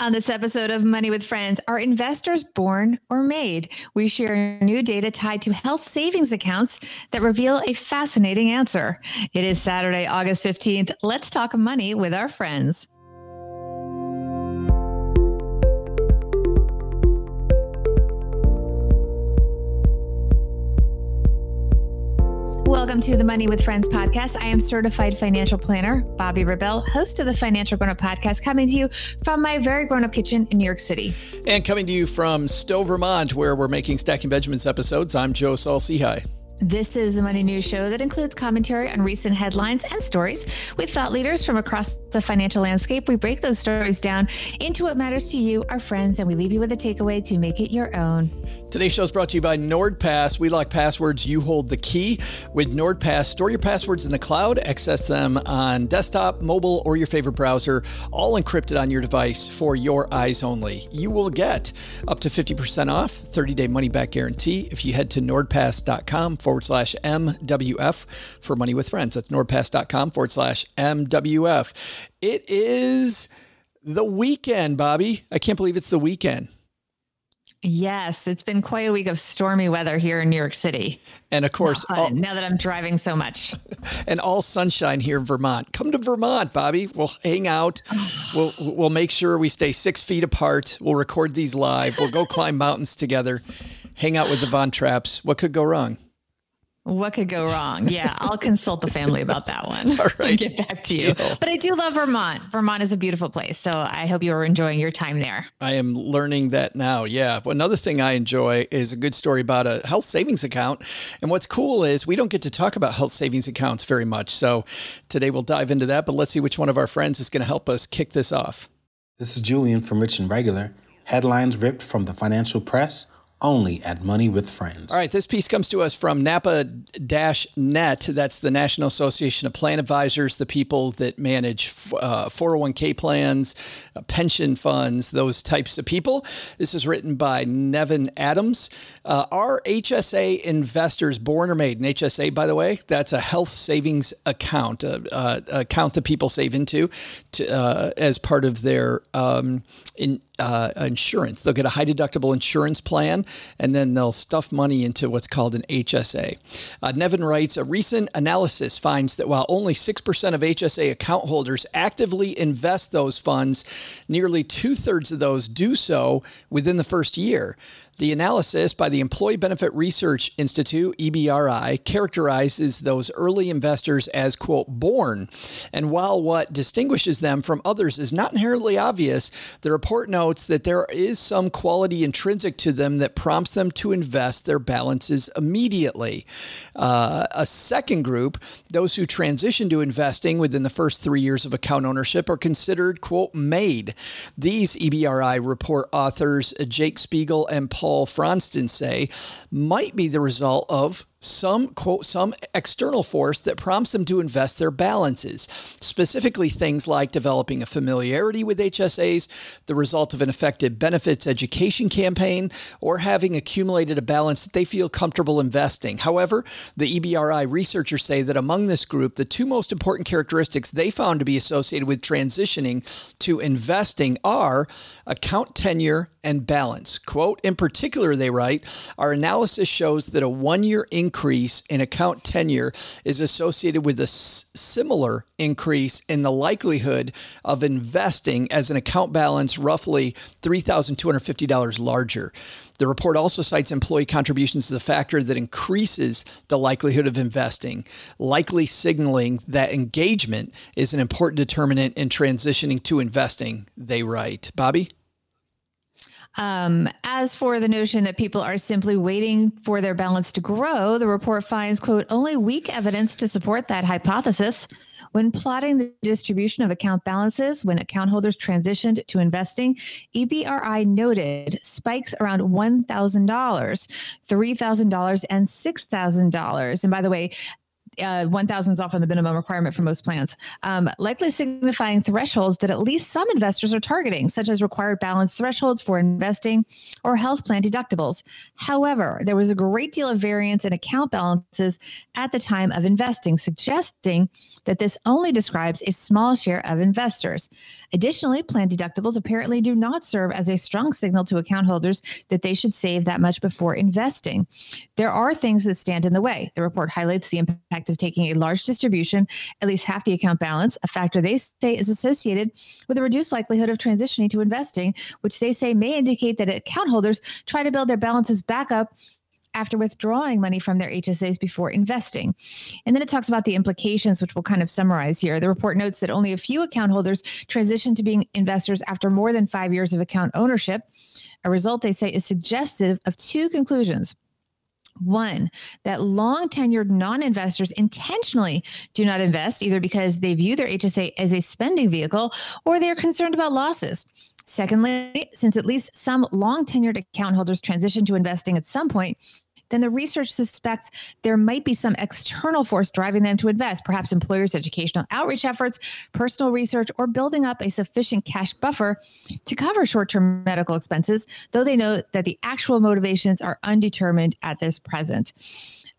On this episode of Money with Friends, are investors born or made? We share new data tied to health savings accounts that reveal a fascinating answer. It is Saturday, August 15th. Let's talk money with our friends. Welcome to the Money with Friends podcast. I am certified financial planner Bobbi Rebell, host of the Financial Grown Up podcast, coming to you from my very grown up kitchen in New York City. And coming to you from Stowe, Vermont, where we're making Stacking Benjamins episodes. I'm Joe Saul-Sehy. This is the Money News Show that includes commentary on recent headlines and stories with thought leaders from across the financial landscape. We break those stories down into what matters to you, our friends, and we leave you with a takeaway to make it your own. Today's show is brought to you by NordPass. We lock passwords, you hold the key. With NordPass, store your passwords in the cloud, access them on desktop, mobile, or your favorite browser, all encrypted on your device for your eyes only. You will get up to 50% off, 30 day money back guarantee if you head to nordpass.com forward slash MWF for money with friends. That's nordpass.com forward slash MWF. It is the weekend, Bobbi. I can't believe it's the weekend. Yes, it's been quite a week of stormy weather here in New York City. And of course, all, now that I'm driving so much, and all sunshine here in Vermont. Come to Vermont, Bobbi. We'll hang out. we'll we'll make sure we stay six feet apart. We'll record these live. We'll go climb mountains together. Hang out with the Von Trapps. What could go wrong? What could go wrong? Yeah, I'll consult the family about that one. All right. get back to you. But I do love Vermont. Vermont is a beautiful place. So I hope you are enjoying your time there. I am learning that now. Yeah. Another thing I enjoy is a good story about a health savings account. And what's cool is we don't get to talk about health savings accounts very much. So today we'll dive into that. But let's see which one of our friends is going to help us kick this off. This is Julian from Rich and Regular. Headlines ripped from the financial press only at Money with Friends. All right, this piece comes to us from NAPA Net. That's the National Association of Plan Advisors, the people that manage uh, 401k plans, uh, pension funds, those types of people. This is written by Nevin Adams. Uh, are HSA investors born or made? An HSA, by the way, that's a health savings account, account that people save into to, uh, as part of their um, in, insurance. They'll get a high deductible insurance plan and then they'll stuff money into what's called an HSA. Uh, Nevin writes A recent analysis finds that while only 6% of HSA account holders actively invest those funds, nearly two thirds of those do so within the first year. The analysis by the Employee Benefit Research Institute, EBRI, characterizes those early investors as, quote, born. And while what distinguishes them from others is not inherently obvious, the report notes that there is some quality intrinsic to them that prompts them to invest their balances immediately. Uh, a second group, those who transition to investing within the first three years of account ownership, are considered, quote, made. These EBRI report authors Jake Spiegel and Paul Paul Fronstin say might be the result of some quote some external force that prompts them to invest their balances. Specifically things like developing a familiarity with HSAs the result of an effective benefits education campaign or having accumulated a balance that they feel comfortable investing. However the EBRI researchers say that among this group the two most important characteristics they found to be associated with transitioning to investing are account tenure and balance. Quote in particular they write our analysis shows that a 1 year increase increase in account tenure is associated with a s- similar increase in the likelihood of investing as an account balance roughly $3,250 larger. The report also cites employee contributions as a factor that increases the likelihood of investing, likely signaling that engagement is an important determinant in transitioning to investing, they write. Bobbi? Um, as for the notion that people are simply waiting for their balance to grow, the report finds, quote, only weak evidence to support that hypothesis. When plotting the distribution of account balances when account holders transitioned to investing, EBRI noted spikes around $1,000, $3,000, and $6,000. And by the way, uh, 1000 is often the minimum requirement for most plans, um, likely signifying thresholds that at least some investors are targeting, such as required balance thresholds for investing or health plan deductibles. However, there was a great deal of variance in account balances at the time of investing, suggesting that this only describes a small share of investors. Additionally, plan deductibles apparently do not serve as a strong signal to account holders that they should save that much before investing. There are things that stand in the way. The report highlights the impact of taking a large distribution, at least half the account balance, a factor they say is associated with a reduced likelihood of transitioning to investing, which they say may indicate that account holders try to build their balances back up after withdrawing money from their HSAs before investing. And then it talks about the implications, which we'll kind of summarize here. The report notes that only a few account holders transition to being investors after more than five years of account ownership. A result they say is suggestive of two conclusions. One, that long tenured non investors intentionally do not invest, either because they view their HSA as a spending vehicle or they're concerned about losses. Secondly, since at least some long tenured account holders transition to investing at some point, then the research suspects there might be some external force driving them to invest, perhaps employers' educational outreach efforts, personal research, or building up a sufficient cash buffer to cover short term medical expenses, though they know that the actual motivations are undetermined at this present.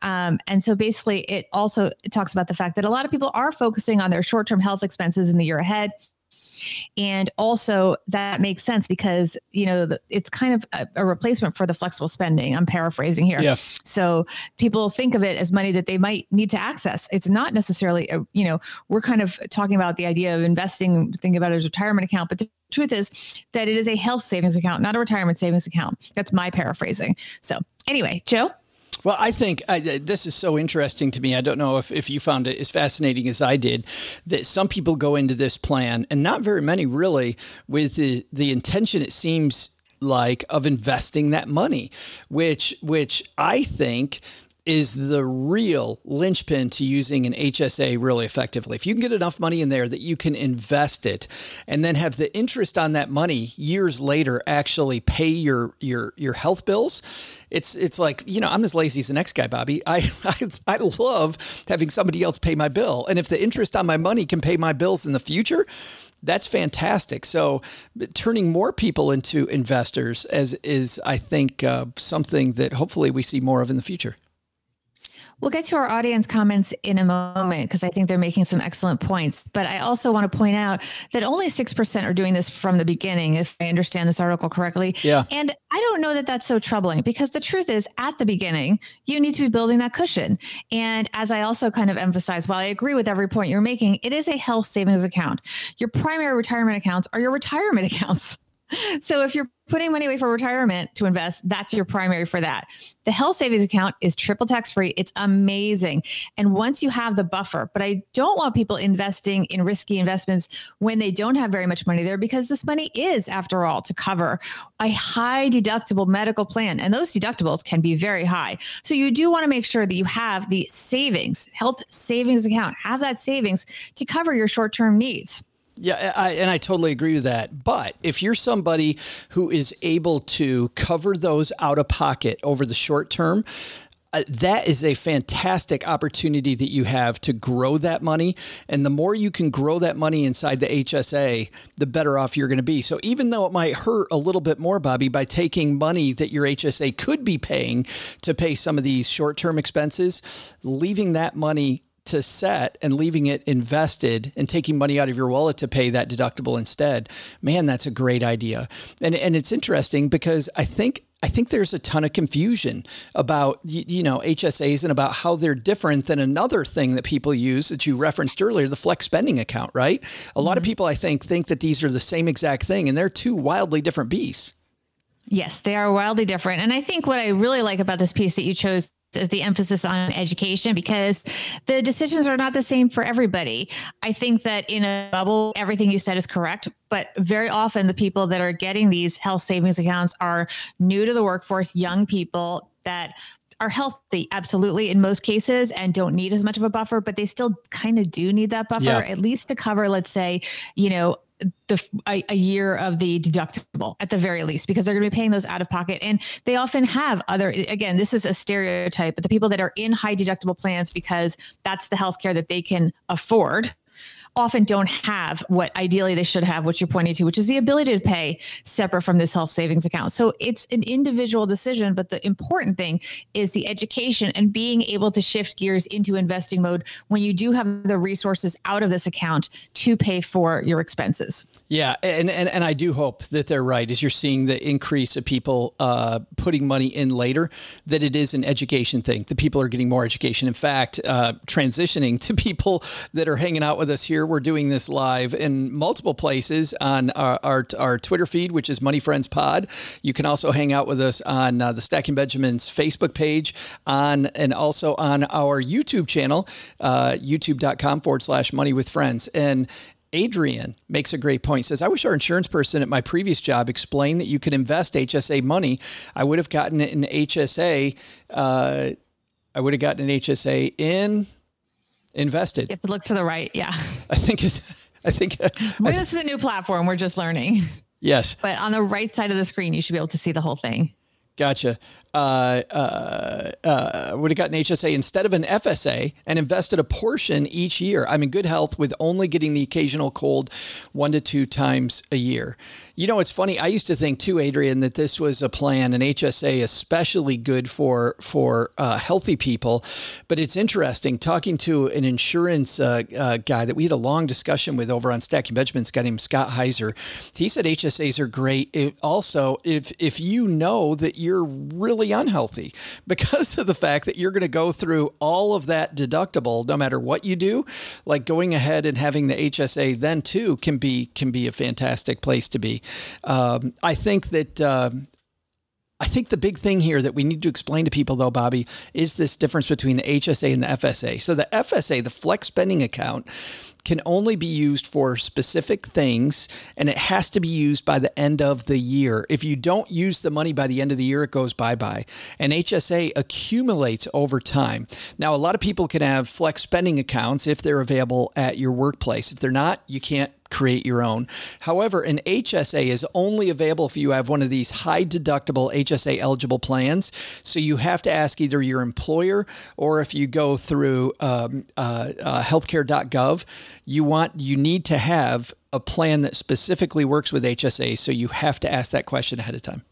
Um, and so basically, it also talks about the fact that a lot of people are focusing on their short term health expenses in the year ahead and also that makes sense because, you know, the, it's kind of a, a, replacement for the flexible spending. I'm paraphrasing here. Yeah. So people think of it as money that they might need to access. It's not necessarily, a, you know, we're kind of talking about the idea of investing, thinking about it as a retirement account, but the truth is that it is a health savings account, not a retirement savings account. That's my paraphrasing. So anyway, Joe. Well, I think uh, I, this is so interesting to me. I don't know if, if you found it as fascinating as I did that some people go into this plan, and not very many really, with the, the intention, it seems like, of investing that money, which which I think is the real linchpin to using an HSA really effectively. If you can get enough money in there that you can invest it and then have the interest on that money years later actually pay your your your health bills, it's it's like, you know, I'm as lazy as the next guy, Bobbi. I I, I love having somebody else pay my bill. And if the interest on my money can pay my bills in the future, that's fantastic. So, turning more people into investors as is, I think, uh, something that hopefully we see more of in the future. We'll get to our audience comments in a moment because I think they're making some excellent points. But I also want to point out that only 6% are doing this from the beginning, if I understand this article correctly. Yeah. And I don't know that that's so troubling because the truth is, at the beginning, you need to be building that cushion. And as I also kind of emphasize, while I agree with every point you're making, it is a health savings account. Your primary retirement accounts are your retirement accounts. So if you're putting money away for retirement to invest, that's your primary for that. The health savings account is triple tax free. It's amazing. And once you have the buffer, but I don't want people investing in risky investments when they don't have very much money there because this money is, after all, to cover a high deductible medical plan. And those deductibles can be very high. So you do want to make sure that you have the savings, health savings account, have that savings to cover your short term needs. Yeah, I, and I totally agree with that. But if you're somebody who is able to cover those out of pocket over the short term, uh, that is a fantastic opportunity that you have to grow that money. And the more you can grow that money inside the HSA, the better off you're going to be. So even though it might hurt a little bit more, Bobbi, by taking money that your HSA could be paying to pay some of these short term expenses, leaving that money to set and leaving it invested and taking money out of your wallet to pay that deductible instead. Man, that's a great idea. And and it's interesting because I think I think there's a ton of confusion about you know HSAs and about how they're different than another thing that people use that you referenced earlier, the flex spending account, right? A lot mm-hmm. of people I think think that these are the same exact thing and they're two wildly different beasts. Yes, they are wildly different. And I think what I really like about this piece that you chose is the emphasis on education because the decisions are not the same for everybody. I think that in a bubble, everything you said is correct, but very often the people that are getting these health savings accounts are new to the workforce, young people that are healthy, absolutely, in most cases, and don't need as much of a buffer, but they still kind of do need that buffer, yeah. at least to cover, let's say, you know, the a, a, year of the deductible at the very least because they're going to be paying those out of pocket. And they often have other again this is a stereotype but the people that are in high deductible plans because that's the health care that they can afford often don't have what ideally they should have, which you're pointing to, which is the ability to pay separate from this health savings account. So it's an individual decision, but the important thing is the education and being able to shift gears into investing mode when you do have the resources out of this account to pay for your expenses. Yeah, and, and and I do hope that they're right as you're seeing the increase of people uh, putting money in later. That it is an education thing. The people are getting more education. In fact, uh, transitioning to people that are hanging out with us here. We're doing this live in multiple places on our our, our Twitter feed, which is Money Friends Pod. You can also hang out with us on uh, the Stacking Benjamins Facebook page, on and also on our YouTube channel, uh, YouTube.com forward slash Money with Friends and Adrian makes a great point. Says, I wish our insurance person at my previous job explained that you could invest HSA money. I would have gotten an HSA. Uh, I would have gotten an HSA in invested. You have to look to the right. Yeah. I think it's, I think uh, well, I th- this is a new platform. We're just learning. Yes. But on the right side of the screen, you should be able to see the whole thing. Gotcha. Uh, uh, uh, would have gotten HSA instead of an FSA and invested a portion each year. I'm in good health with only getting the occasional cold one to two times a year. You know, it's funny. I used to think too, Adrian, that this was a plan, an HSA, especially good for for uh, healthy people. But it's interesting talking to an insurance guy that we had a long discussion with over on Stacking Benjamins, guy named Scott Heiser. He said HSAs are great. It also, if if you know that you're really unhealthy because of the fact that you're going to go through all of that deductible, no matter what you do, like going ahead and having the HSA then too can be can be a fantastic place to be. Um, I think that. Um, I think the big thing here that we need to explain to people, though, Bobbi, is this difference between the HSA and the FSA. So, the FSA, the flex spending account, can only be used for specific things and it has to be used by the end of the year. If you don't use the money by the end of the year, it goes bye bye. And HSA accumulates over time. Now, a lot of people can have flex spending accounts if they're available at your workplace. If they're not, you can't create your own. However, an HSA is only available if you have one of these high deductible HSA eligible plans. So you have to ask either your employer or if you go through um, uh, uh, healthcare.gov, you want you need to have a plan that specifically works with HSA. So you have to ask that question ahead of time.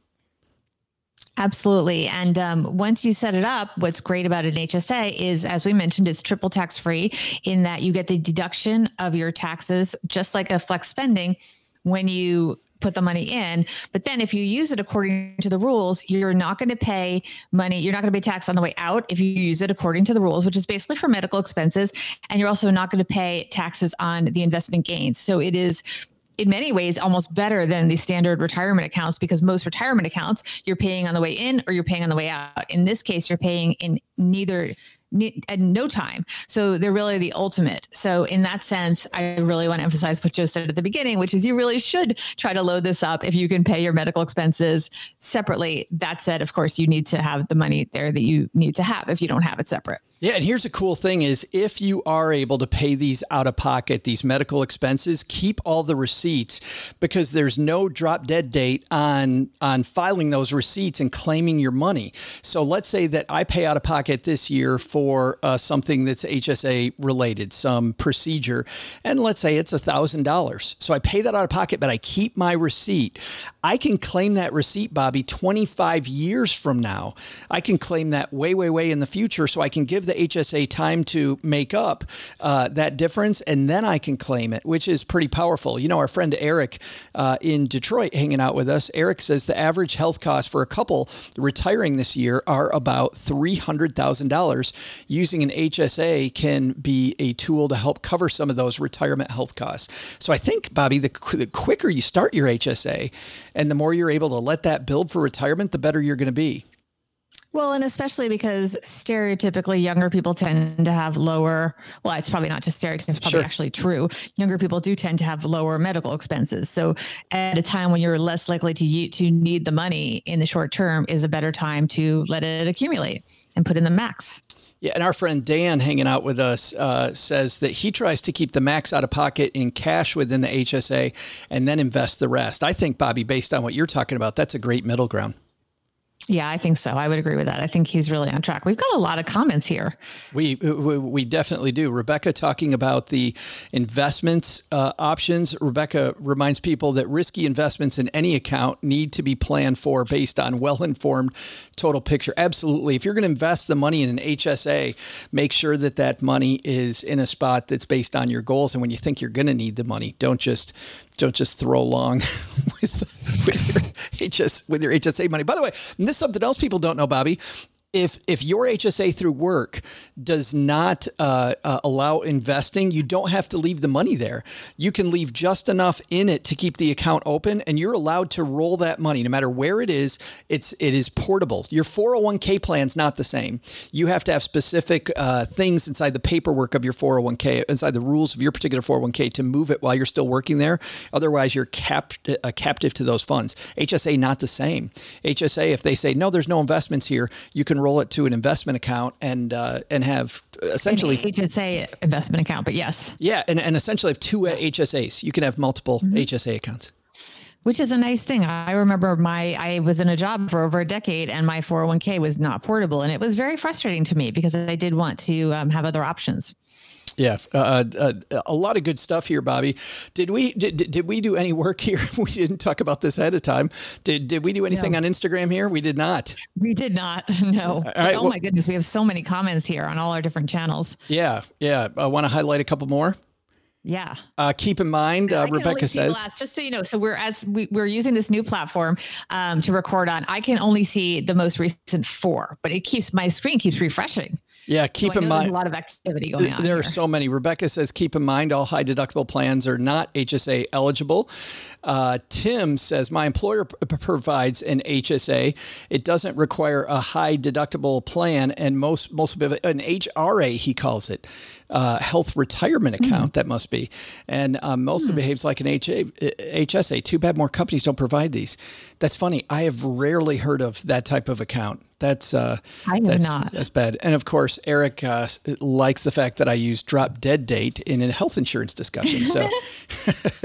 Absolutely. And um, once you set it up, what's great about an HSA is, as we mentioned, it's triple tax free in that you get the deduction of your taxes, just like a flex spending when you put the money in. But then if you use it according to the rules, you're not going to pay money. You're not going to pay tax on the way out if you use it according to the rules, which is basically for medical expenses. And you're also not going to pay taxes on the investment gains. So it is in many ways almost better than the standard retirement accounts because most retirement accounts you're paying on the way in or you're paying on the way out. In this case, you're paying in neither at no time. So they're really the ultimate. So in that sense, I really want to emphasize what Joe said at the beginning, which is you really should try to load this up if you can pay your medical expenses separately. That said, of course, you need to have the money there that you need to have if you don't have it separate. Yeah, and here's a cool thing is if you are able to pay these out of pocket, these medical expenses, keep all the receipts because there's no drop dead date on on filing those receipts and claiming your money. So let's say that I pay out of pocket this year for uh, something that's HSA related, some procedure, and let's say it's a thousand dollars. So I pay that out of pocket, but I keep my receipt. I can claim that receipt, Bobbi, 25 years from now. I can claim that way, way, way in the future, so I can give the HSA time to make up uh, that difference, and then I can claim it, which is pretty powerful. You know, our friend Eric uh, in Detroit hanging out with us, Eric says the average health cost for a couple retiring this year are about $300,000. Using an HSA can be a tool to help cover some of those retirement health costs. So I think, Bobbi, the, the quicker you start your HSA and the more you're able to let that build for retirement, the better you're going to be. Well, and especially because stereotypically younger people tend to have lower, well, it's probably not just stereotypes, it's probably sure. actually true. Younger people do tend to have lower medical expenses. So at a time when you're less likely to to need the money in the short term is a better time to let it accumulate and put in the max. Yeah, and our friend Dan hanging out with us uh, says that he tries to keep the max out of pocket in cash within the HSA and then invest the rest. I think, Bobbi, based on what you're talking about, that's a great middle ground. Yeah, I think so. I would agree with that. I think he's really on track. We've got a lot of comments here. We we, we definitely do. Rebecca talking about the investments uh, options. Rebecca reminds people that risky investments in any account need to be planned for based on well-informed total picture. Absolutely. If you're going to invest the money in an HSA, make sure that that money is in a spot that's based on your goals and when you think you're going to need the money. Don't just don't just throw along with with your HS with your HSA money. By the way, this is something else people don't know, Bobbi if if your HSA through work does not uh, uh, allow investing, you don't have to leave the money there. You can leave just enough in it to keep the account open, and you're allowed to roll that money no matter where it is. It's it is portable. Your 401k plan's not the same. You have to have specific uh, things inside the paperwork of your 401k, inside the rules of your particular 401k to move it while you're still working there. Otherwise, you're capped, uh, captive to those funds. HSA not the same. HSA, if they say no, there's no investments here, you can roll it to an investment account and uh, and have essentially An HSA investment account. But yes, yeah, and, and essentially have two HSAs. You can have multiple HSA accounts. which is a nice thing. I remember my I was in a job for over a decade, and my 401k was not portable, and it was very frustrating to me because I did want to um, have other options. Yeah, uh, uh, a lot of good stuff here, Bobbi. Did we did, did we do any work here? We didn't talk about this ahead of time. Did did we do anything No. on Instagram here? We did not. We did not. No. Right, oh well- my goodness, we have so many comments here on all our different channels. Yeah, yeah. I want to highlight a couple more. Yeah. Uh, keep in mind, uh, Rebecca says. last, just so you know, so we're as we, we're using this new platform um, to record on. I can only see the most recent four, but it keeps my screen keeps refreshing. Yeah, keep I in mind. a lot of activity going on. There are so many. Rebecca says, keep in mind all high deductible plans are not HSA eligible. Uh, Tim says, my employer p- provides an HSA. It doesn't require a high deductible plan, and most most of it, an HRA he calls it, uh, health retirement Hmm. account. That must be, and um, also behaves like an HA, HSA. Too bad more companies don't provide these. That's funny. I have rarely heard of that type of account. That's uh, I that's, not. That's bad. And of course, Eric uh, likes the fact that I use drop dead date in a health insurance discussion. So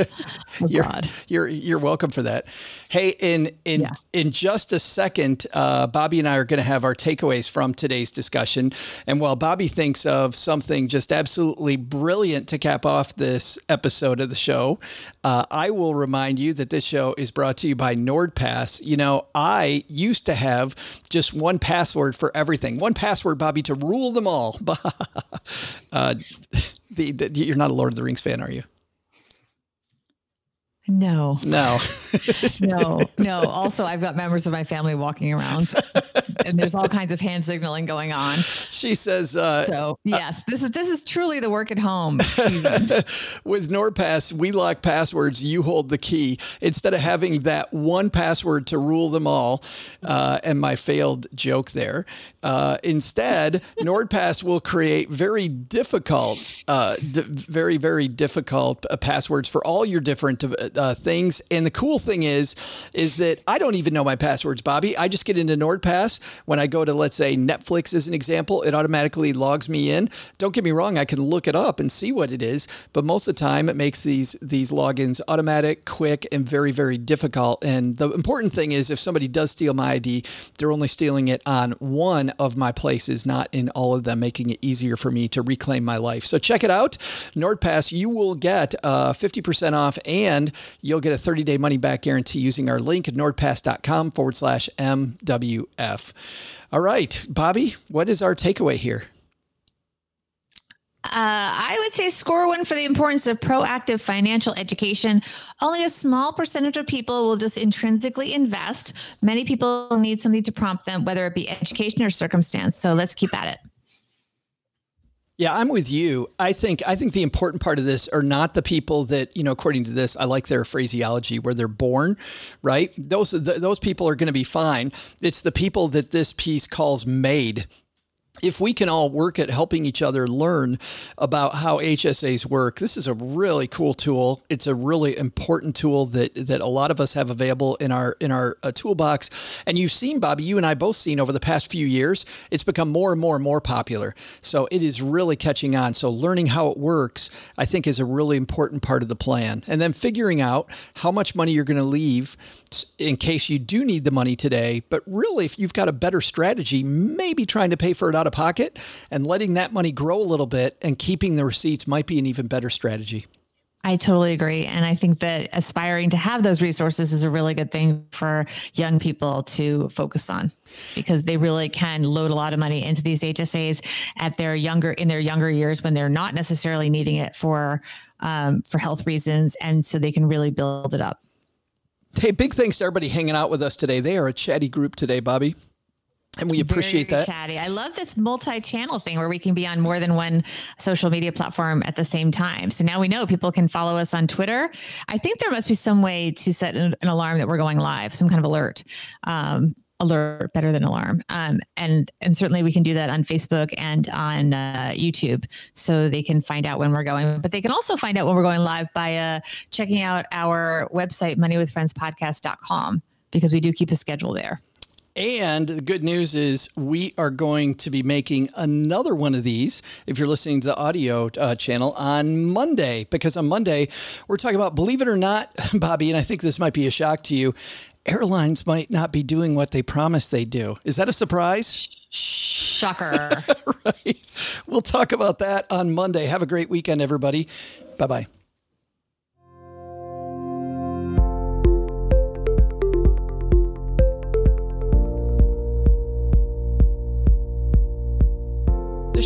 Oh, you're, God. you're you're welcome for that. Hey, in in Yeah. in just a second, uh, Bobbi and I are going to have our takeaways from today's discussion. And while Bobbi thinks of something just absolutely brilliant to cap off this episode of the show, uh, I will remind you that this show is brought to you by NordPass. You know, I used to have just one password for everything. One password, Bobbi, to rule them all. uh, the, the, you're not a Lord of the Rings fan, are you? No, No. no, no. Also, I've got members of my family walking around, and there's all kinds of hand signaling going on. she says, uh, So yes, this is this is truly the work at home. with NordPass, we lock passwords. You hold the key instead of having that one password to rule them all. Uh, and my failed joke there. Uh, instead, NordPass will create very difficult, uh, d- very very difficult uh, passwords for all your different uh, things. And the cool thing is, is that I don't even know my passwords, Bobbi. I just get into NordPass when I go to, let's say, Netflix as an example. It automatically logs me in. Don't get me wrong; I can look it up and see what it is, but most of the time it makes these these logins automatic, quick, and very very difficult. And the important thing is, if somebody does steal my ID, they're only stealing it on one of my places, not in all of them, making it easier for me to reclaim my life. So check it out, NordPass. You will get uh, 50% off, and you'll get a 30 day money back guarantee using our link at nordpass.com forward slash MWF. All right, Bobbi, what is our takeaway here? Uh, I would say score one for the importance of proactive financial education. Only a small percentage of people will just intrinsically invest. Many people need something to prompt them, whether it be education or circumstance. So let's keep at it. Yeah, I'm with you. I think I think the important part of this are not the people that you know. According to this, I like their phraseology where they're born, right? Those th- those people are going to be fine. It's the people that this piece calls made. If we can all work at helping each other learn about how HSAs work, this is a really cool tool. It's a really important tool that that a lot of us have available in our in our uh, toolbox. And you've seen, Bobbi, you and I both seen over the past few years, it's become more and more and more popular. So it is really catching on. So learning how it works, I think, is a really important part of the plan. And then figuring out how much money you're going to leave in case you do need the money today. But really, if you've got a better strategy, maybe trying to pay for it out of pocket and letting that money grow a little bit and keeping the receipts might be an even better strategy. I totally agree. And I think that aspiring to have those resources is a really good thing for young people to focus on because they really can load a lot of money into these HSAs at their younger in their younger years when they're not necessarily needing it for um, for health reasons. And so they can really build it up. Hey, big thanks to everybody hanging out with us today. They are a chatty group today, Bobbi. And we appreciate Very that. Chatty. I love this multi-channel thing where we can be on more than one social media platform at the same time. So now we know people can follow us on Twitter. I think there must be some way to set an, an alarm that we're going live, some kind of alert. Um, alert better than alarm um, and and certainly we can do that on facebook and on uh, youtube so they can find out when we're going but they can also find out when we're going live by uh, checking out our website moneywithfriendspodcast.com because we do keep a schedule there and the good news is we are going to be making another one of these if you're listening to the audio uh, channel on Monday, because on Monday we're talking about, believe it or not, Bobbi, and I think this might be a shock to you, airlines might not be doing what they promised they do. Is that a surprise? Shocker. right. We'll talk about that on Monday. Have a great weekend, everybody. Bye bye.